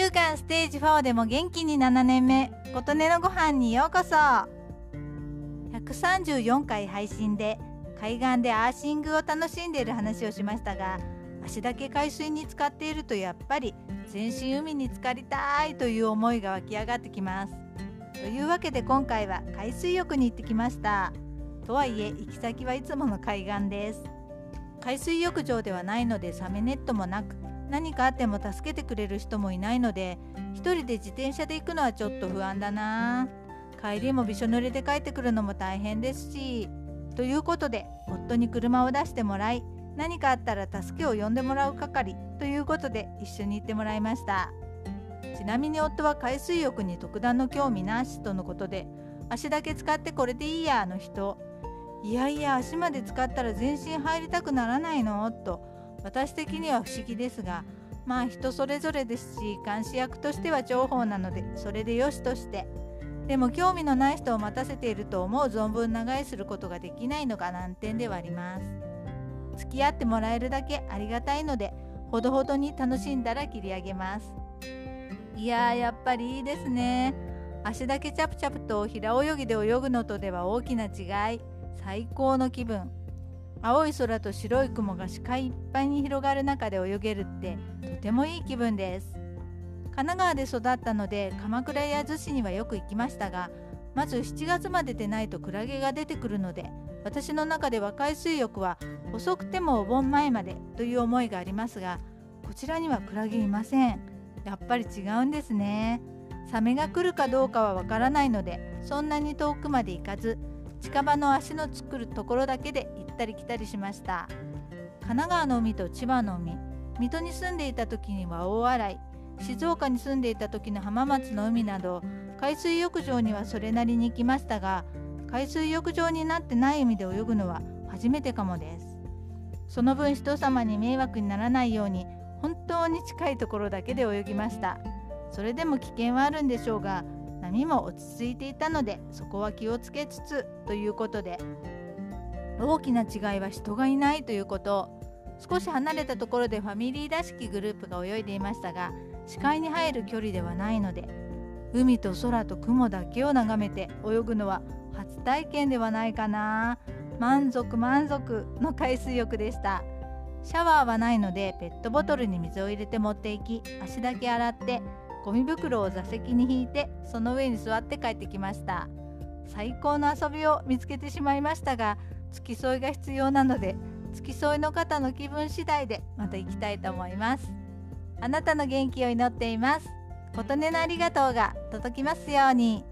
乳がんステージ4でも元気に7年目琴音のご飯にようこそ。134回配信で海岸でアーシングを楽しんでいる話をしましたが足だけ海水に浸かっているとやっぱり全身海に浸かりたいという思いが湧き上がってきます。というわけで今回は海水浴に行ってきました。とはいえ行き先はいつもの海岸です。海水浴場ではないのでサメネットもなく何かあっても助けてくれる人もいないので一人で自転車で行くのはちょっと不安だな。帰りもびしょ濡れで帰ってくるのも大変ですし。ということで夫に車を出してもらい何かあったら助けを呼んでもらう係。ということで一緒に行ってもらいました。ちなみに夫は海水浴に特段の興味なしとのことで足だけ使ってこれでいいやの人。いやいや足まで使ったら全身入りたくならないの？と私的には不思議ですがまあ人それぞれですし監視役としては重宝なのでそれでよしとして。でも興味のない人を待たせていると思う存分長居することができないのが難点ではあります。付き合ってもらえるだけありがたいのでほどほどに楽しんだら切り上げます。いややっぱりいいですね。足だけチャプチャプと平泳ぎで泳ぐのとでは大きな違い。最高の気分。青い空と白い雲が視界いっぱいに広がる中で泳げるってとてもいい気分です。神奈川で育ったので鎌倉や逗子にはよく行きましたがまず7月まででないとクラゲが出てくるので私の中では海水浴は遅くてもお盆前までという思いがありますがこちらにはクラゲいません。やっぱり違うんですね。サメが来るかどうかはわからないのでそんなに遠くまで行かず近場の足の作るところだけで行ったり来たりしました。神奈川の海と千葉の海。水戸に住んでいた時には大洗。静岡に住んでいた時の浜松の海など海水浴場にはそれなりに行きましたが海水浴場になってない海で泳ぐのは初めてかもです。その分人様に迷惑にならないように本当に近いところだけで泳ぎました。それでも危険はあるんでしょうが波も落ち着いていたのでそこは気をつけつつということで大きな違いは人がいないということ。少し離れたところでファミリーらしきグループが泳いでいましたが視界に入る距離ではないので海と空と雲だけを眺めて泳ぐのは初体験ではないかな。満足満足の海水浴でした。シャワーはないのでペットボトルに水を入れて持っていき足だけ洗ってゴミ袋を座席に引いてその上に座って帰ってきました。最高の遊びを見つけてしまいましたが付き添いが必要なので付き添いの方の気分次第でまた行きたいと思います。あなたの元気を祈っています。琴音のありがとうが届きますように。